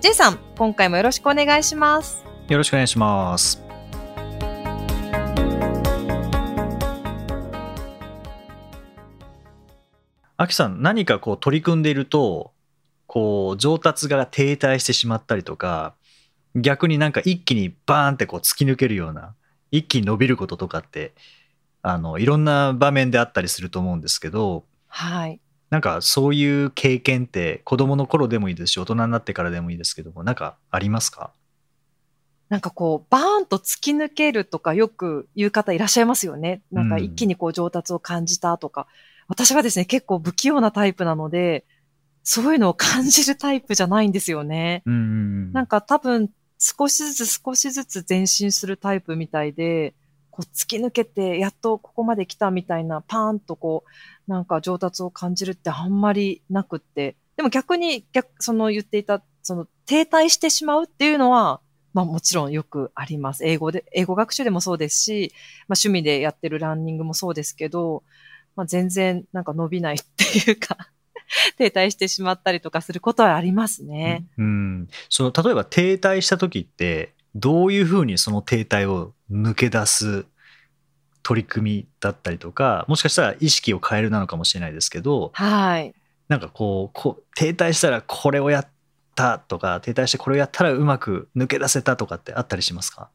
J さん、今回もよろしくお願いします。よろしくお願いしますあきさん何かこう取り組んでいるとこう上達が停滞してしまったりとか逆になんか一気にバーンってこう突き抜けるような一気に伸びることとかってあのいろんな場面であったりすると思うんですけどはい。なんかそういう経験って子供の頃でもいいですし大人になってからでもいいですけどもなんかありますか？なんかこう、バーンと突き抜けるとかよく言う方いらっしゃいますよね。なんか一気にこう上達を感じたとか。私はですね、結構不器用なタイプなので、そういうのを感じるタイプじゃないんですよね。うんうんうんなんか多分少しずつ少しずつ前進するタイプみたいで、こう突き抜けてやっとここまで来たみたいなパーンとこう、なんか上達を感じるってあんまりなくって。でも逆に逆、その言っていた、その停滞してしまうっていうのは、まあもちろんよくあります。英語で、英語学習でもそうですし、まあ趣味でやってるランニングもそうですけど、まあ全然なんか伸びないっていうか、停滞してしまったりとかすることはありますね。うん、その例えば停滞した時ってどういうふうにその停滞を抜け出す取り組みだったりとかもしかしたら意識を変えるなのかもしれないですけどはい。なんかこうこう停滞したらこれをやったとか停滞してこれをやったらうまく抜け出せたとかってあったりしますか？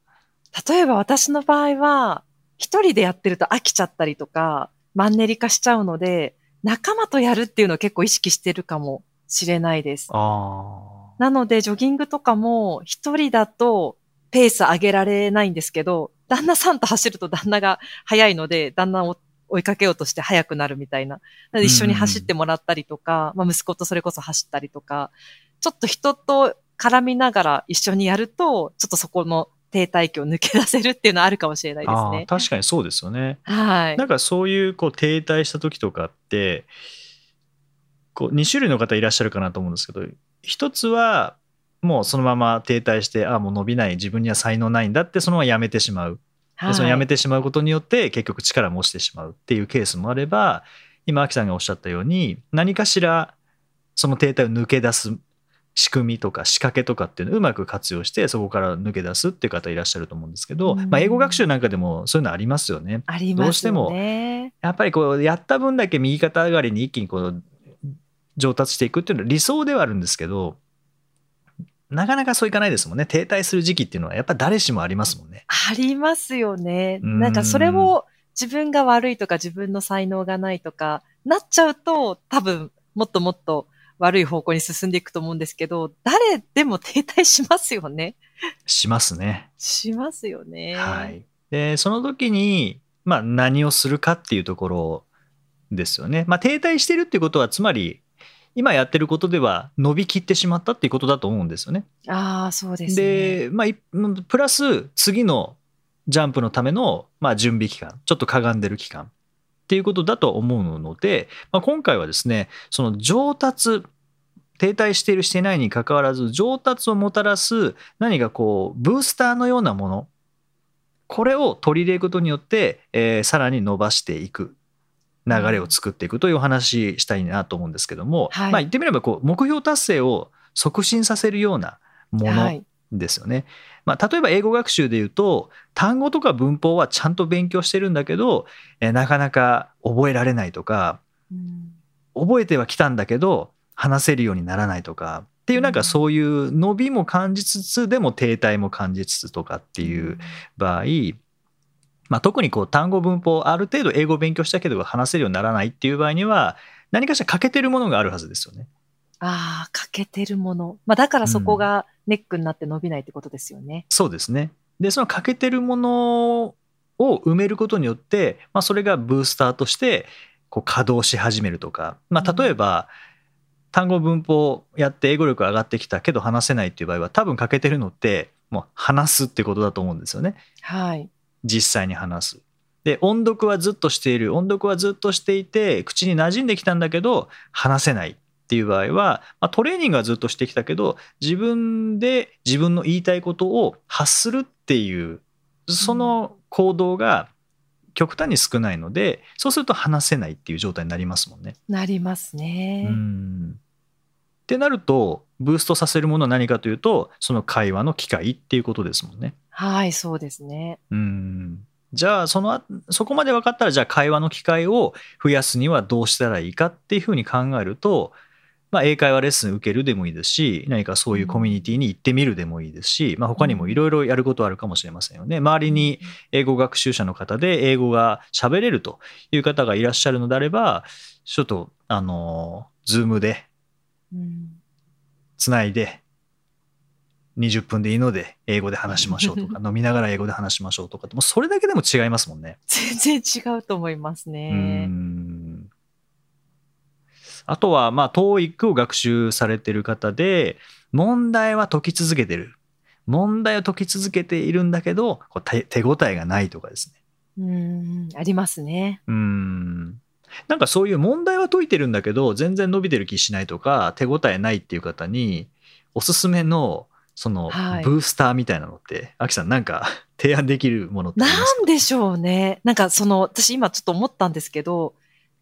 例えば私の場合は、一人でやってると飽きちゃったりとか、マンネリ化しちゃうので、仲間とやるっていうのを結構意識してるかもしれないです。あなので、ジョギングとかも一人だとペース上げられないんですけど、旦那さんと走ると旦那が速いので、旦那を追いかけようとして速くなるみたいな。一緒に走ってもらったりとか、まあ息子とそれこそ走ったりとか、ちょっと人と絡みながら一緒にやると、ちょっとそこの停滞期を抜け出せるっていうのはあるかもしれないですね。確かにそうですよね。はいなん。かそういうこう停滞した時とかってこう2種類の方いらっしゃるかなと思うんですけど一つはもうそのまま停滞してあもう伸びない自分には才能ないんだってそのままやめてしまうでそのやめて。てしまうことによって結局力も落ちてしまうっていうケースもあれば今アキさんがおっしゃったように何かしらその停滞を抜け出す仕組みとか仕掛けとかっていうのをうまく活用してそこから抜け出すっていう方いらっしゃると思うんですけど、うんまあ、英語学習なんかでもそういうのありますよね。ありますどうしても。やっぱりこうやった分だけ右肩上がりに一気にこう上達していくっていうのは理想ではあるんですけどなかなかそういかないですもんね停滞する時期っていうのはやっぱ誰しもありますもんね。ありますよね。うんなんかそれを自分が悪いとか自分の才能がないとかなっちゃうと多分もっともっと悪い方向に進んでいくと思うんですけど、誰でも停滞しますよね。しますね。しますよね。はい、でその時に、まあ、何をするかっていうところですよね。まあ、停滞してるっていうことはつまり今やってることでは伸びきってしまったっていうことだと思うんですよね。ああ、そうですね。で、まあ、いプラス次のジャンプのための、まあ、準備期間ちょっとかがんでる期間っていうことだと思うので、まあ、今回はですねその上達停滞しているしていないにかかわらず上達をもたらす何かこうブースターのようなものこれを取り入れることによって、えーさらに伸ばしていく流れを作っていくというお話したいなと思うんですけども、はいまあ言ってみればこう目標達成を促進させるようなものはい。ですよね。まあ、例えば英語学習で言うと単語とか文法はちゃんと勉強してるんだけど、えーなかなか覚えられないとかうん覚えてはきたんだけど話せるようにならないとかっていうなんかそういう伸びも感じつつでも停滞も感じつつとかっていう場合、まあ、特にこう単語文法ある程度英語を勉強したけど話せるようにならないっていう場合には何かしら欠けてるものがあるはずですよね。ああ、欠けてるもの。まあだからそこがネックになって伸びないってことですよね。そうですね。でその欠けてるものを埋めることによって、まあ、それがブースターとしてこう稼働し始めるとか、まあ、例えば、単語文法やって英語力上がってきたけど話せないっていう場合は多分欠けてるのってもう話すってことだと思うんですよねはい。実際に話す。で音読はずっとしている音読はずっとしていて口に馴染んできたんだけど話せないっていう場合は、まあ、トレーニングはずっとしてきたけど自分で自分の言いたいことを発するっていうその行動が極端に少ないのでそうすると話せないっていう状態になりますもんね。なりますね。うんってなるとブーストさせるものは何かというとその会話の機会っていうことですもんね。はい、そうですね。うんじゃあそのあそこまで分かったらじゃあ会話の機会を増やすにはどうしたらいいかっていうふうに考えると、まあ、英会話レッスン受けるでもいいですし何かそういうコミュニティに行ってみるでもいいですし、まあ、他にもいろいろやることあるかもしれませんよね。周りに英語学習者の方で英語が喋れるという方がいらっしゃるのであればちょっとあの Zoom でうんつないで20分でいいので英語で話しましょうとか 飲みながら英語で話しましょうとかってもうそれだけでも違いますもんね。全然違うと思いますうね。んあとはまあ TOEIC を学習されてる方で問題は解き続けてる問題を解き続けているんだけどこう手手応えがないとかですね。うん、ありますね。うんなんかそういう問題は解いてるんだけど全然伸びてる気しないとか手応えないっていう方におすすめのそのはいブースターみたいなのって、アキさんなんか 提案できるものってあなりますか？んでしょうね。なんかその、私今ちょっと思ったんですけど、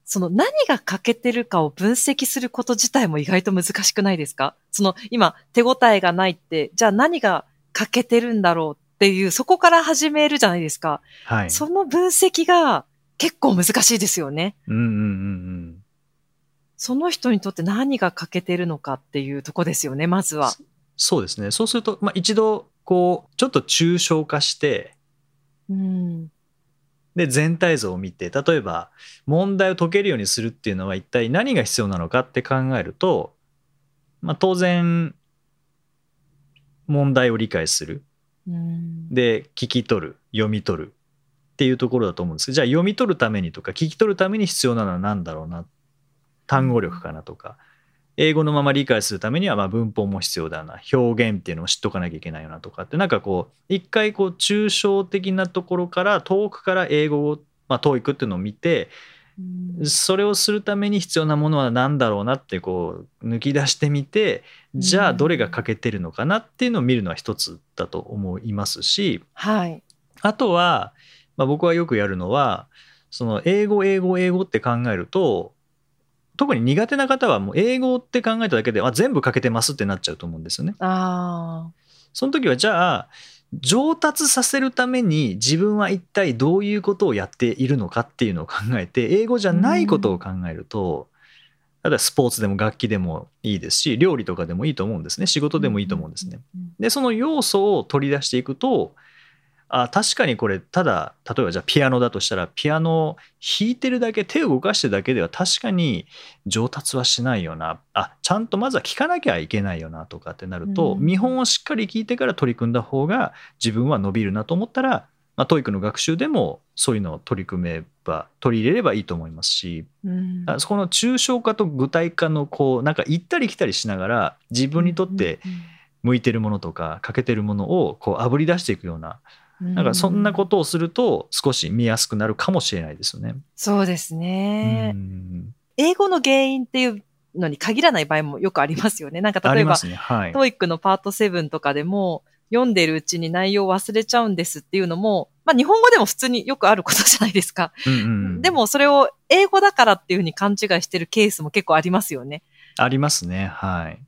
その何が欠けてるかを分析すること自体も意外と難しくないですか？その今手応えがないって、じゃあ何が欠けてるんだろうっていう、そこから始めるじゃないですか。はい。その分析が結構難しいですよね。うんうんうんうん。その人にとって何が欠けてるのかっていうとこですよね、まずは。そうですね。そうすると、まあ、一度こうちょっと抽象化してうん。で全体像を見て例えば問題を解けるようにするっていうのは一体何が必要なのかって考えると、まあ、当然問題を理解するうん。で聞き取る読み取るっていうところだと思うんですけどじゃあ読み取るためにとか聞き取るために必要なのは何だろうな単語力かなとか英語のまま理解するためにはまあ文法も必要だな。表現っていうのを知っとかなきゃいけないよなとかって。なんかこう一回こう抽象的なところから遠くから英語をまあ TOEIC っていうのを見てうん。それをするために必要なものは何だろうなってこう抜き出してみてじゃあどれが欠けてるのかなっていうのを見るのは一つだと思いますし。はい。あとは、まあ、僕はよくやるのはその英語英語英語って考えると特に苦手な方はもう英語って考えただけであ全部欠けてますってなっちゃうと思うんですよね。ああ。その時はじゃあ上達させるために自分は一体どういうことをやっているのかっていうのを考えて英語じゃないことを考えると、例えばスポーツでも楽器でもいいですし料理とかでもいいと思うんですね仕事でもいいと思うんですね。うん。でその要素を取り出していくとあ確かにこれただ例えばじゃあピアノだとしたらピアノを弾いてるだけ手を動かしてるだけでは確かに上達はしないよなあちゃんとまずは聞かなきゃいけないよなとかってなると、うん。見本をしっかり聞いてから取り組んだ方が自分は伸びるなと思ったら、まあ、TOEIC の学習でもそういうのを取り組めば取り入れればいいと思いますしうん。あそこの抽象化と具体化のこうなんか行ったり来たりしながら自分にとって向いてるものとか欠けてるものをこうあぶり出していくようななんかそんなことをすると少し見やすくなるかもしれないですよね。そうですうね。ん英語の原因っていうのに限らない場合もよくありますよね。なんかあ例えば、ね。はい。TOEIC のパート7とかでも、読んでるうちに内容を忘れちゃうんですっていうのも、まあ日本語でも普通によくあることじゃないですか。うんうんでもそれを英語だからっていうふうに勘違いしてるケースも結構ありますよね。ありますね。はい。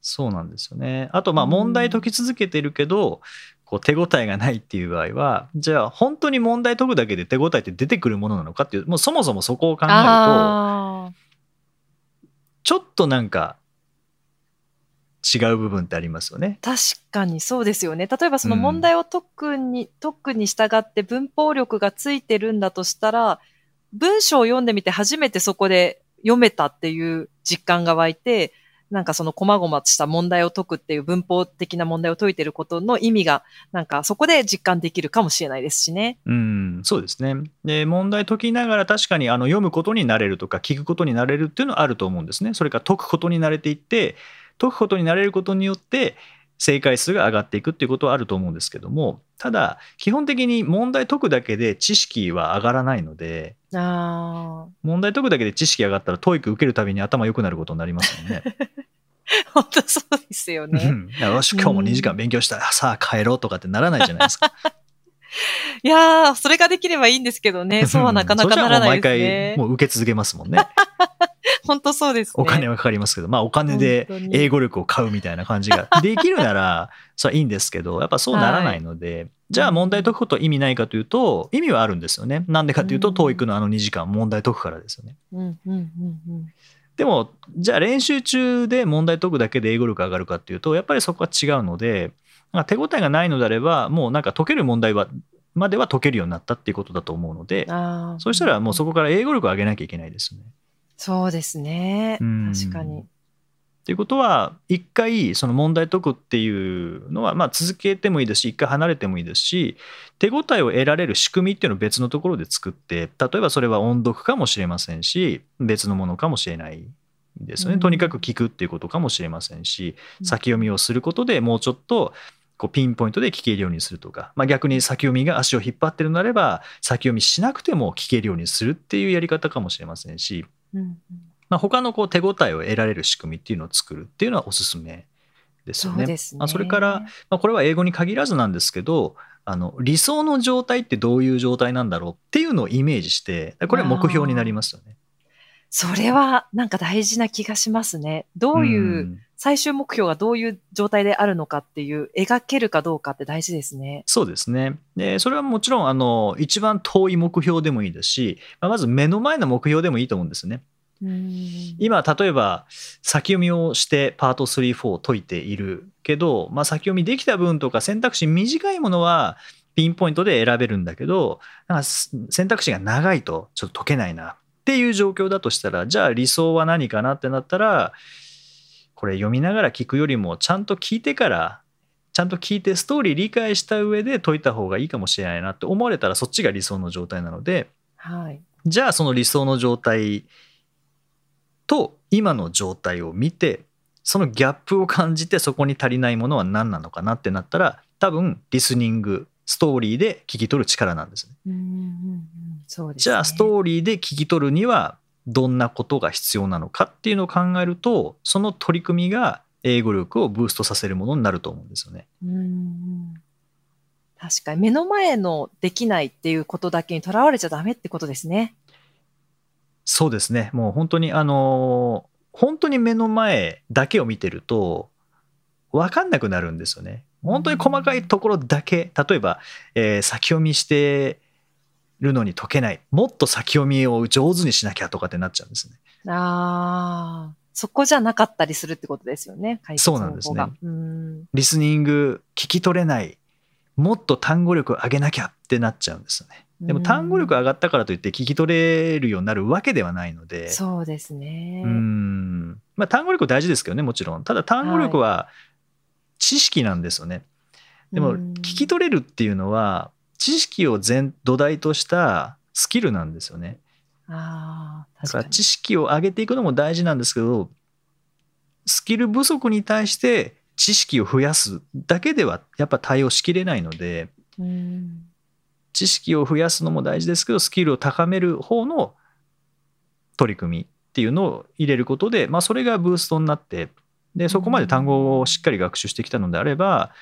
そうなんですよね。あとまあうん問題解き続けてるけど、こう手応えがないっていう場合はじゃあ本当に問題解くだけで手応えって出てくるものなのかっていうもうそもそもそこを考えると。ちょっとなんか違う部分ってありますよね。確かにそうですよね。例えばそのうん問題を解くに、解くに従って文法力がついてるんだとしたら、文章を読んでみて初めてそこで読めたっていう実感が湧いて、なんかその細々した問題を解くっていう文法的な問題を解いてることの意味が、なんかそこで実感できるかもしれないですしね。うん、そうですね。で、問題解きながら確かにあの読むことになれるとか聞くことになれるっていうのはあると思うんですね。それから解くことに慣れていって、解くことになれることによって正解数が上がっていくっていうことはあると思うんですけども、ただ基本的に問題解くだけで知識は上がらないので、問題解くだけで知識上がったら TOEIC 受けるたびに頭良くなることになりますもんね。本当そうですようね。んよし今日も2時間勉強したらさあ帰ろうとかってならないじゃないですか。いやー、それができればいいんですけどね。そうはなかなかならないですねもう毎回。もう受け続けますもんね。本当そうですね。お金はかかりますけど、まあお金で英語力を買うみたいな感じができるなら、それはいいんですけど、やっぱそうならないので、じゃあ問題解くこと意味ないかというと、意味はあるんですよね。なんでかというと、うん TOEIC のあの2時間問題解くからですよね。うんうんうんうん。でも、じゃあ練習中で問題解くだけで英語力上がるかっていうと、やっぱりそこは違うので、手応えがないのであれば、もうなんか解ける問題は、までは解けるようになったっていうことだと思うので。そうしたらもうそこから英語力を上げなきゃいけないですよね。そうですね。うん確かに。っていうことは一回その問題解くっていうのはまあ続けてもいいですし一回離れてもいいですし手応えを得られる仕組みっていうのを別のところで作って例えばそれは音読かもしれませんし別のものかもしれないですよね、うん。とにかく聞くっていうことかもしれませんしうん。先読みをすることでもうちょっとこうピンポイントで聞けるようにするとか、まあ、逆に先読みが足を引っ張ってるのであれば先読みしなくても聞けるようにするっていうやり方かもしれませんしうんうんまあ、他のこう手応えを得られる仕組みっていうのを作るっていうのはおすすめですよね。ね。まあ、それから、まあ、これは英語に限らずなんですけどあの理想の状態ってどういう状態なんだろうっていうのをイメージしてこれは目標になりますよね。それはなんか大事な気がしますね。どういう、ん最終目標がどういう状態であるのかっていう、描けるかどうかって大事ですね。そうですねでそれはもちろんあの一番遠い目標でもいいですし、まあ、まず目の前の目標でもいいと思うんですね。うん今例えば先読みをしてパート34を解いているけど、まあ、先読みできた分とか選択肢短いものはピンポイントで選べるんだけどなんかす選択肢が長いとちょっと解けないなっていう状況だとしたらじゃあ理想は何かなってなったらこれ読みながら聞くよりもちゃんと聞いてからちゃんと聞いてストーリー理解した上で解いた方がいいかもしれないなって思われたらそっちが理想の状態なのではい。じゃあその理想の状態と今の状態を見てそのギャップを感じてそこに足りないものは何なのかなってなったら多分リスニングストーリーで聞き取る力なんですね。うんうんうんそうです、ね。じゃあストーリーで聞き取るにはどんなことが必要なのかっていうのを考えるとその取り組みが英語力をブーストさせるものになると思うんですよね。うんうん確かに目の前のできないっていうことだけにとらわれちゃダメってことですね。そうですねもう本当にあの本当に目の前だけを見てると分かんなくなるんですよね。本当に細かいところだけ例えば、えー先読みしてるのに解けないもっと先読みを上手にしなきゃとかってなっちゃうんですね。ああ、そこじゃなかったりするってことですよね。そうなんですねリスニング聞き取れないもっと単語力上げなきゃってなっちゃうんですよね。でも単語力上がったからといって聞き取れるようになるわけではないので。そうですね。うん。まあ、単語力大事ですけどねもちろん。ただ単語力は知識なんですよね、でもうん。聞き取れるっていうのは知識を全土台としたスキルなんですよね。ああ、だから確かに。知識を上げていくのも大事なんですけどスキル不足に対して知識を増やすだけではやっぱ対応しきれないので。うん知識を増やすのも大事ですけどスキルを高める方の取り組みっていうのを入れることで、まあ、それがブーストになってでそこまで単語をしっかり学習してきたのであれば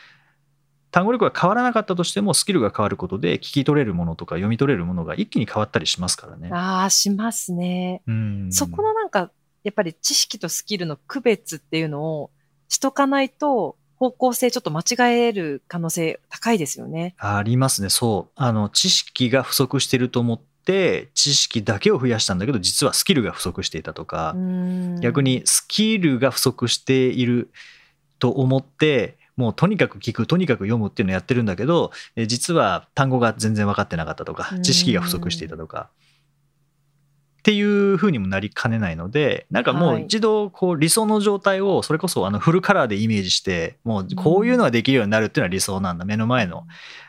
単語力が変わらなかったとしてもスキルが変わることで聞き取れるものとか読み取れるものが一気に変わったりしますからね。ああ、しますね。うんそこのなんか、やっぱり知識とスキルの区別っていうのをしとかないと、方向性ちょっと間違える可能性高いですよね。ありますね。そう。あの知識が不足してると思って知識だけを増やしたんだけど実はスキルが不足していたとか、うん。逆にスキルが不足していると思ってもうとにかく聞くとにかく読むっていうのをやってるんだけどえ実は単語が全然分かってなかったとかうん。知識が不足していたとかっていう風にもなりかねないのでなんかもう一度こう理想の状態をそれこそあのフルカラーでイメージしてもうこういうのができるようになるっていうのは理想なんだ。目の前の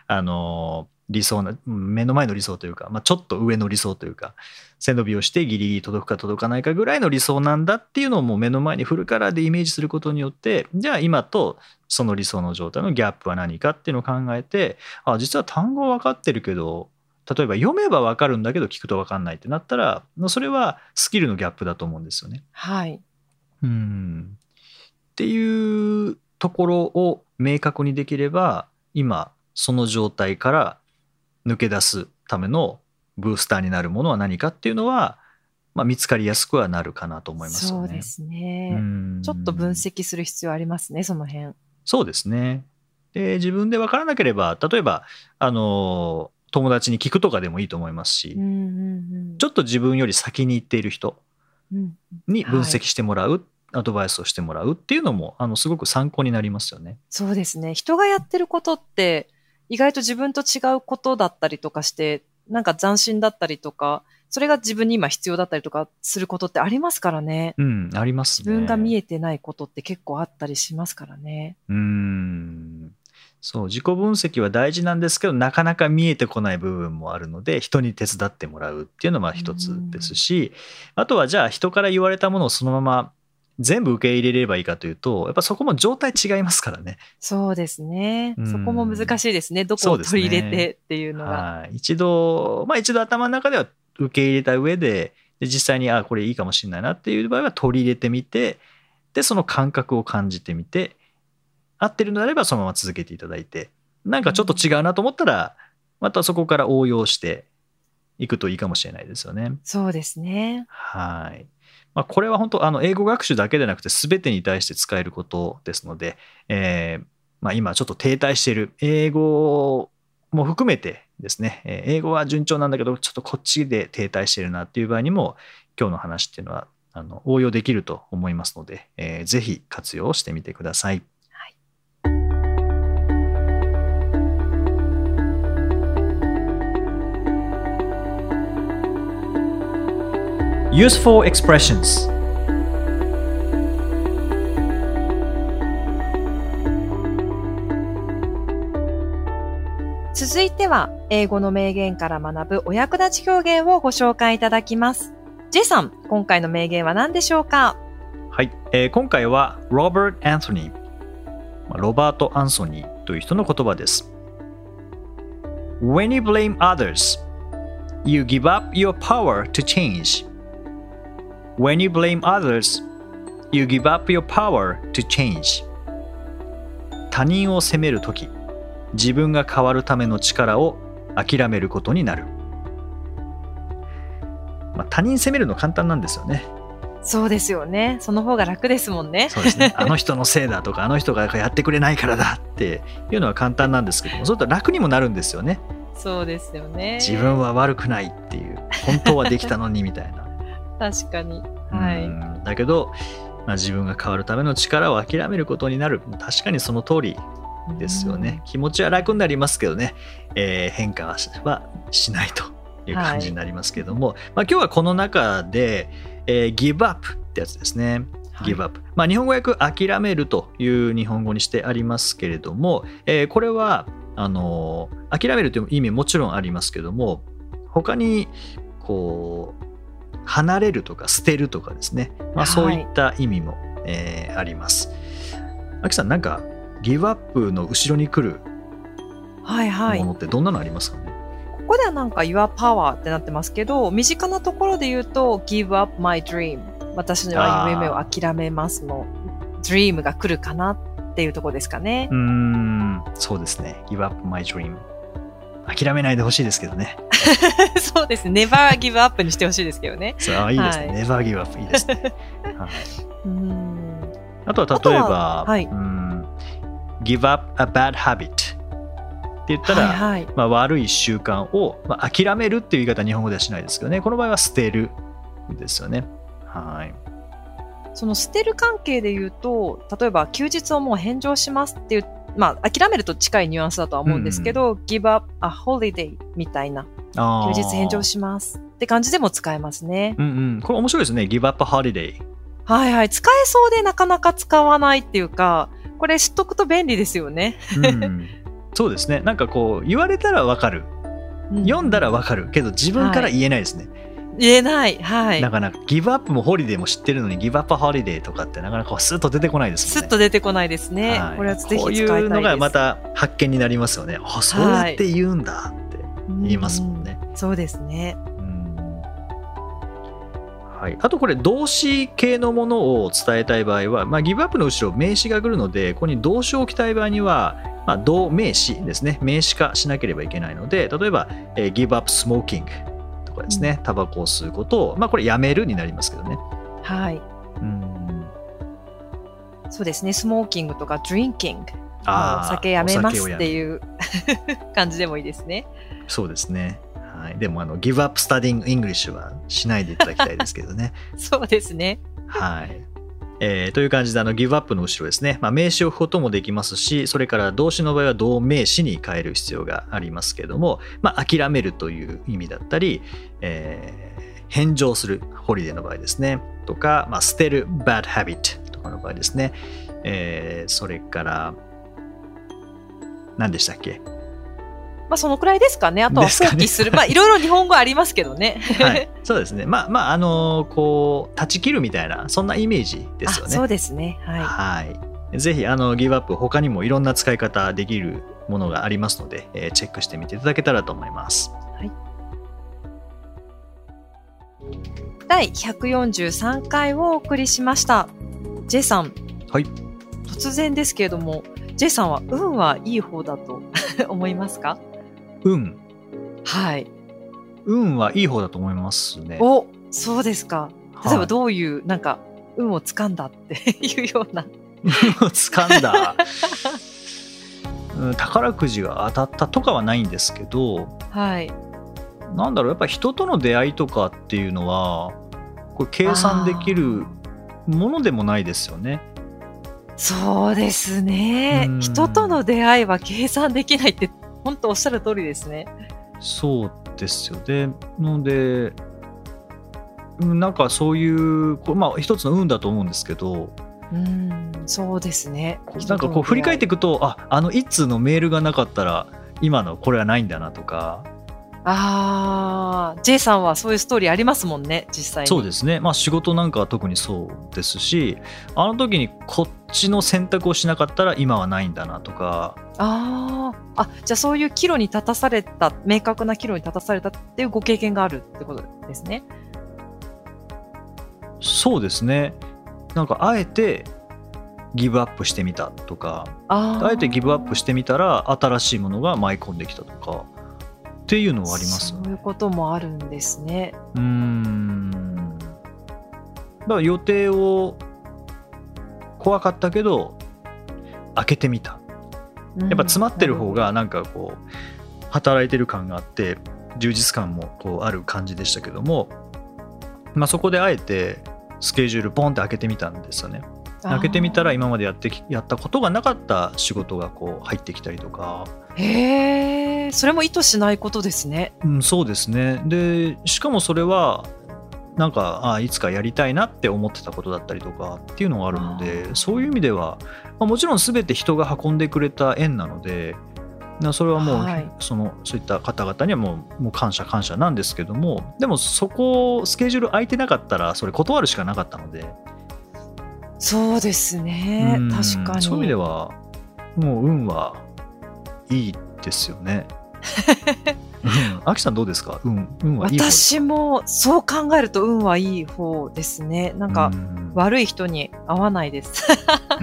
あの理想な目の前の理想というか、まあ、ちょっと上の理想というか背伸びをしてギリギリ届くか届かないかぐらいの理想なんだっていうのをもう目の前にフルカラーでイメージすることによってじゃあ今とその理想の状態のギャップは何かっていうのを考えてあ実は単語分かってるけど例えば読めば分かるんだけど聞くと分かんないってなったらそれはスキルのギャップだと思うんですよね。はい、うんっていうところを明確にできれば今その状態から抜け出すためのブースターになるものは何かっていうのは、まあ、見つかりやすくはなるかなと思いますよね。そうですね。ちょっと分析する必要ありますね、その辺。そうですね。で自分で分からなければ例えばあの友達に聞くとかでもいいと思いますし、うんうんうん、ちょっと自分より先に行っている人に分析してもらう、はい、アドバイスをしてもらうっていうのもあのすごく参考になりますよね。そうですね人がやってることって意外と自分と違うことだったりとかしてなんか斬新だったりとかそれが自分に今必要だったりとかすることってありますからね。うん、ありますね。自分が見えてないことって結構あったりしますからね。うんそう自己分析は大事なんですけどなかなか見えてこない部分もあるので人に手伝ってもらうっていうのは一つですしあとはじゃあ人から言われたものをそのまま全部受け入れればいいかというとやっぱそこも状態違いますからね。そうですね。そこも難しいですね。どこを取り入れてっていうのが。ね、一度まあ一度頭の中では受け入れた上でで実際にあこれいいかもしれないなっていう場合は取り入れてみてでその感覚を感じてみて合ってるのであればそのまま続けていただいてなんかちょっと違うなと思ったらまたそこから応用していくといいかもしれないですよね。そうですね。はい。まあ、これは本当あの英語学習だけでなくて全てに対して使えることですので、えーまあ、今ちょっと停滞している英語も含めてですね英語は順調なんだけどちょっとこっちで停滞しているなっていう場合にも今日の話っていうのはあの応用できると思いますので、えー、ぜひ活用してみてください。Useful expressions 続いては英語の名言から学ぶお役立ち表現をご紹介いただきます。J さん、今回の名言は何でしょうか？はい、えー、今回はロバート・アンソニー、ロバート・アンソニーという人の言葉です。When you blame others, you give up your power to change. When you blame others, you give up your power to change. 他人を責めるとき、自分が変わるための力を諦めることになる。まあ、他人責めるの簡単なんですよね。そうですよね。その方が楽ですもんね。そうですね。あの人のせいだとか、あの人がやってくれないからだっていうのは簡単なんですけども、そうすると楽にもなるんですよね。そうですよね。自分は悪くないっていう、本当はできたのにみたいな。確かに。はい、だけど、まあ、自分が変わるための力を諦めることになる。確かにその通りですよね、気持ちは楽になりますけどね、えー、変化はしないという感じになりますけども、はい、まあ、今日はこの中で、えー、give up ってやつですね。give up、まあ、日本語訳諦めるという日本語にしてありますけれども、えー、これはあの諦めるという意味もちろんありますけども他にこう離れるとか捨てるとかですね、まあ、そういった意味も、はい、えー、あります。あきさんなんかギブアップの後ろに来るものってどんなのありますかね、はいはいここではなんか Your Power ってなってますけど、身近なところで言うと Give up my dream 私は夢を諦めますの Dream が来るかなっていうところですかね。うん、そうですね。Give up my dream 諦めないでほしいですけどね。そうですね。never give up にしてほしいですけどね。そう、いいですね。はい、never give up いいですね。はい、うんあとは例えば、はい、うん give up a bad habit って言ったら、はいはい、まあ、悪い習慣を、まあ、諦めるっていう言い方は日本語ではしないですけどね。この場合は捨てるですよね。はい。その捨てる関係で言うと、例えば休日をもう返上しますって言っまあ、諦めると近いニュアンスだとは思うんですけど、give up a holiday みたいな、休日返上しますって感じでも使えますね。うんうん。これ面白いですね。give up a holiday。はいはい。使えそうでなかなか使わないっていうか、これ知っとくと便利ですよね。うん、そうですね。なんかこう、言われたらわかる。読んだらわかるけど、自分から言えないですね。言えない。はい。なかなか、ギブアップもホリデーも知ってるのに、ギブアップホリデーとかってなかなかスッと出てこないですね。スッと出てこないですね。はいこれはぜひ使いこうのがまた発見になりますよね。あ、そうやって言うんだって言いますもんね。うん。そうですね。うんはい、あとこれ動詞系のものを伝えたい場合は、まあ、ギブアップの後ろ名詞が来るのでここに動詞を置きたい場合には、まあ、動名詞ですね名詞化しなければいけないので例えば、えー、give up smoking とかですねタバコを吸うことを、まあ、これやめるになりますけどね。はい。うんそうですね。スモーキングとか drinking。あーお酒やめますっていう 感じでもいいですね。そうですね。はい、でもあの、give up studying English はしないでいただきたいですけどね。そうですね。はい。えーという感じで、あの、give up の後ろですね、まあ、名詞を置くこともできますし、それから動詞の場合は動名詞に変える必要がありますけども、まあ、諦めるという意味だったり、えー返上する、ホリデーの場合ですね、とか、まあ、捨てる、bad habit とかの場合ですね、えーそれから、何でしたっけ？まあそのくらいですかね。あとは放棄する。まあいろいろ日本語ありますけどね。はい、そうですね。まあ、まあ、あのこう、断ち切るみたいな、そんなイメージですよね。あそうですね。はい。はい。ぜひ、あの、ギブアップ、他にもいろんな使い方できるものがありますので、えーチェックしてみていただけたらと思います。第143回をお送りしました。J さん。はい。突然ですけれども、J さんは運はいい方だと 思いますか？運。はい。運はいい方だと思いますね。お、そうですか。例えばうどういう、なんか、運をつかんだって いうような。運を掴んだ。うん宝くじが当たったとかはないんですけど、はい。なんだろう、やっぱ人との出会いとかっていうのは、これ計算できるものでもないですよね。そうですねうん。人との出会いは計算できないって、本当おっしゃる通りですね。そうですよ。で、ので、うんなんかそういう、まあ一つの運だと思うんですけど、うん、そうですね。なんかこう振り返っていく。くと、あ、あの一通のメールがなかったら、今のこれはないんだなとか、ああ、J さんはそういうストーリーありますもんね、実際に。そうですね。まあ仕事なんかは特にそうですし、あの時にこっちの選択をしなかったら今はないんだなとか、ああ、あ、じゃあそういう岐路に立たされた、明確な岐路に立たされたっていうご経験があるってことですね。そうですね。なんかあえてギブアップしてみたとか、ああえてギブアップしてみたら新しいものが舞い込んできたとかっていうのはありますよねそういうこともあるんですね。うーんだから予定を怖かったけど開けてみたやっぱ詰まってる方がなんかこう働いてる感があって充実感もこうある感じでしたけども、まあ、そこであえてスケジュールポンって開けてみたんですよね。開けてみたら今までやってきやったことがなかった仕事がこう入ってきたりとか。へえ、それも意図しないことですね。うん、そうですね。で、しかもそれは、なんかあいつかやりたいなって思ってたことだったりとかっていうのがあるのあでーそういう意味では、まあ、もちろん全て人が運んでくれた縁なのでなそれはもう、はいそのそういった方々にはもうもう感謝感謝なんですけどもでもそこスケジュール空いてなかったらそれ断るしかなかったので、そうですねうん。確かに。そういう意味ではもう運はいいですよね。うん、アキさんどうですか？運運はいい私もそう考えると運はいい方ですね。なんか、うん悪い人に会わないです。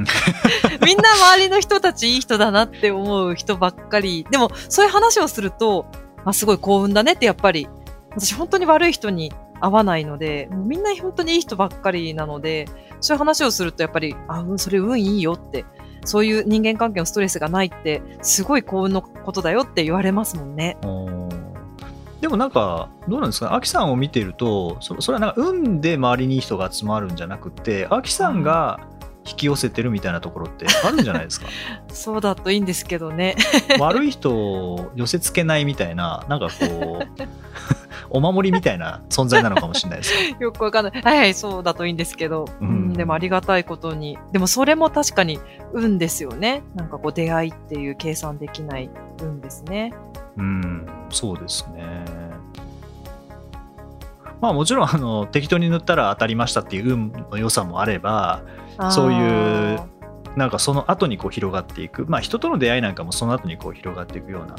みんな周りの人たちいい人だなって思う人ばっかり。でも、そういう話をすると、あ、すごい幸運だねってやっぱり、私本当に悪い人に会わないので、もうみんな本当にいい人ばっかりなので、そういう話をするとやっぱり、あ、うんそれ運いいよって、そういう人間関係のストレスがないって、すごい幸運のことだよって言われますもんね。でもなんかどうなんですかアキさんを見てるとそそれはなんか運で周りにいい人が集まるんじゃなくてアキさんが引き寄せてるみたいなところってあるんじゃないですか？そうだといいんですけどね。悪い人を寄せつけないみたいななんかこうお守りみたいな存在なのかもしれないですよ よくわかんない。はいはい、そうだといいんですけど。ううんん、でもありがたいことに。でもそれも確かに運ですよね。なんかこう出会いっていう計算できない運ですね。うんそうですねまあもちろんあの適当に塗ったら当たりましたっていう運の良さもあればそういうなんかその後にこう広がっていくまあ人との出会いなんかもその後にこう広がっていくような。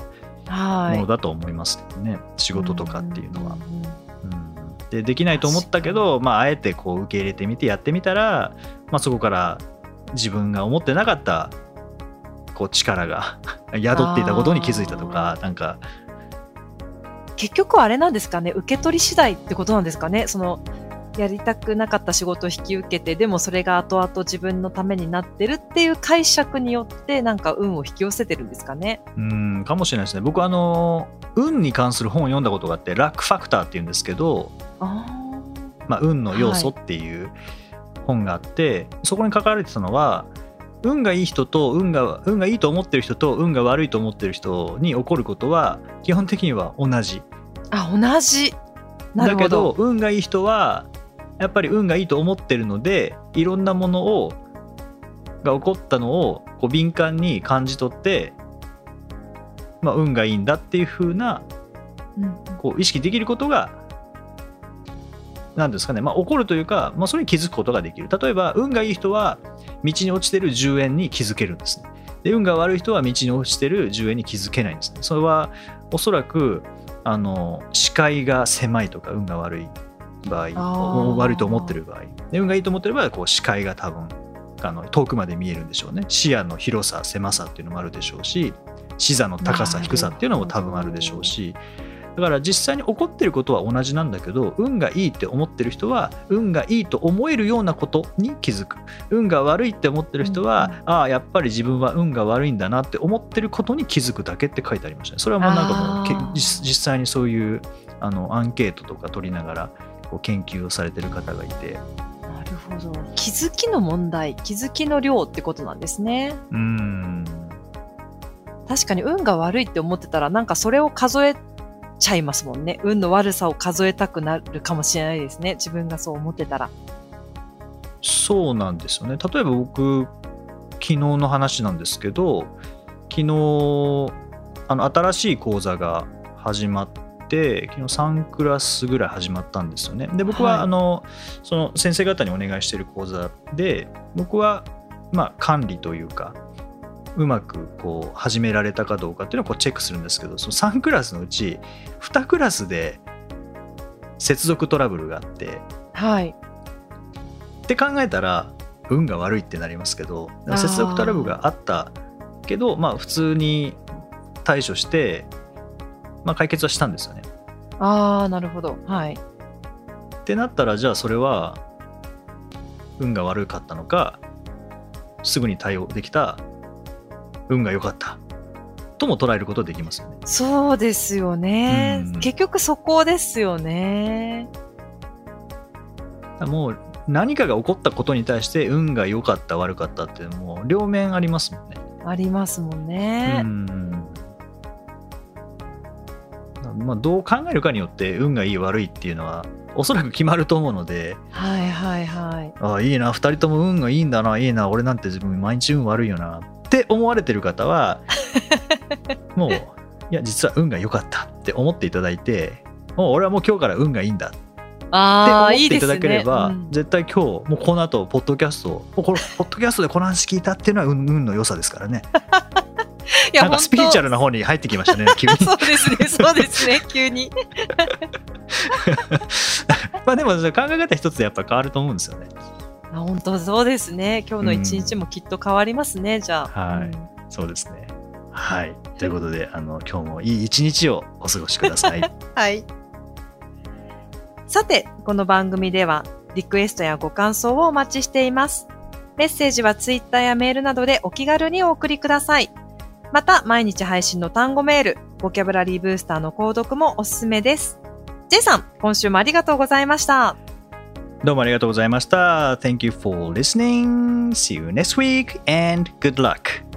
ものだと思いますけどね、仕事とかっていうのは。んんんうん。でできないと思ったけど、まあ、あえてこう受け入れてみてやってみたら、まあ、そこから自分が思ってなかったこう力が 宿っていたことに気づいたとかなんか。結局はあれなんですかね。受け取り次第ってことなんですかね。そのやりたくなかった仕事を引き受けてでもそれが後々自分のためになってるっていう解釈によってなんか運を引き寄せてるんですかね。うんかもしれないですね。僕はあの運に関する本を読んだことがあってラックファクターっていうんですけど、あまあ、運の要素っていう本があって、そこに書かれてたのは運がいい人と運が運がいいと思ってる人と運が悪いと思ってる人に起こることは基本的には同じ。あ同じ。なるだけど運がいい人はやっぱり運がいいと思ってるのでいろんなものをが起こったのをこう敏感に感じ取って、まあ、運がいいんだっていう風なうんこう意識できることが何ですかね、まあ、起こるというか、まあ、それに気づくことができる。例えば運がいい人は道に落ちてる10円に気づけるんですね。で運が悪い人は道に落ちてる10円に気づけないんですね。それはおそらくあの視界が狭いとか運が悪い場合悪いと思ってる場合。で運がいいと思ってる場合はこう視界が多分あの遠くまで見えるんでしょうね。視野の広さ狭さっていうのもあるでしょうし視座の高さ低さっていうのも多分あるでしょうし。だから実際に起こってることは同じなんだけど運がいいって思ってる人は運がいいと思えるようなことに気づく。運が悪いって思ってる人は、ああやっぱり自分は運が悪いんだなって思ってることに気づくだけって書いてありましたね。それはもうなんかもう実際にそういうあのアンケートとか取りながらこう研究をされてる方がいて。なるほど。気づきの問題気づきの量ってことなんですね。うーん。確かに運が悪いって思ってたらなんかそれを数えちゃいますもんね。運の悪さを数えたくなるかもしれないですね。自分がそう思ってたら。そうなんですよね。例えば僕昨日の話なんですけど昨日あの新しい講座が始まって昨日3クラスぐらい始まったんですよね。で僕は、はい。あのその先生方にお願いしている講座で僕はまあ管理というかうまくこう始められたかどうかっていうのをこうチェックするんですけどその3クラスのうち2クラスで接続トラブルがあってはい。って考えたら運が悪いってなりますけど接続トラブルがあったけどまあ普通に対処して、まあ、解決はしたんですよね。ああなるほど。はい。ってなったらじゃあそれは運が悪かったのかすぐに対応できた運が良かったとも捉えることできますよね。そうですよね、うん。結局そこですよね。もう何かが起こったことに対して運が良かった悪かったっていうのも両面ありますもんね。ありますもんね、うんまあ、どう考えるかによって運がいい悪いっていうのはおそらく決まると思うのではいはいはい。ああいいな2人とも運がいいんだないいな俺なんて自分毎日運悪いよなって思われてる方は もういや実は運が良かったって思っていただいてもう俺はもう今日から運がいいんだって思っていただければうん。絶対今日もうこの後ポッドキャストもうこれポッドキャストでこの話聞いたっていうのは運運の良さですからね いやなんかスピリチュアルなな方に入ってきましたね 急にそうですねそうですね 急に まあでも考え方一つでやっぱ変わると思うんですよね。あ本当そうですね今日の一日もきっと変わりますね、じゃあ、はいうんそうですね。はい。ということで、あの今日もいい一日をお過ごしください。はい。さて、この番組ではリクエストやご感想をお待ちしています。メッセージはツイッターやメールなどでお気軽にお送りください。また、毎日配信の単語メール、ボキャブラリーブースターの購読もおすすめです。J さん、今週もありがとうございました。どうもありがとうございました。Thank you for listening. See you next week and good luck.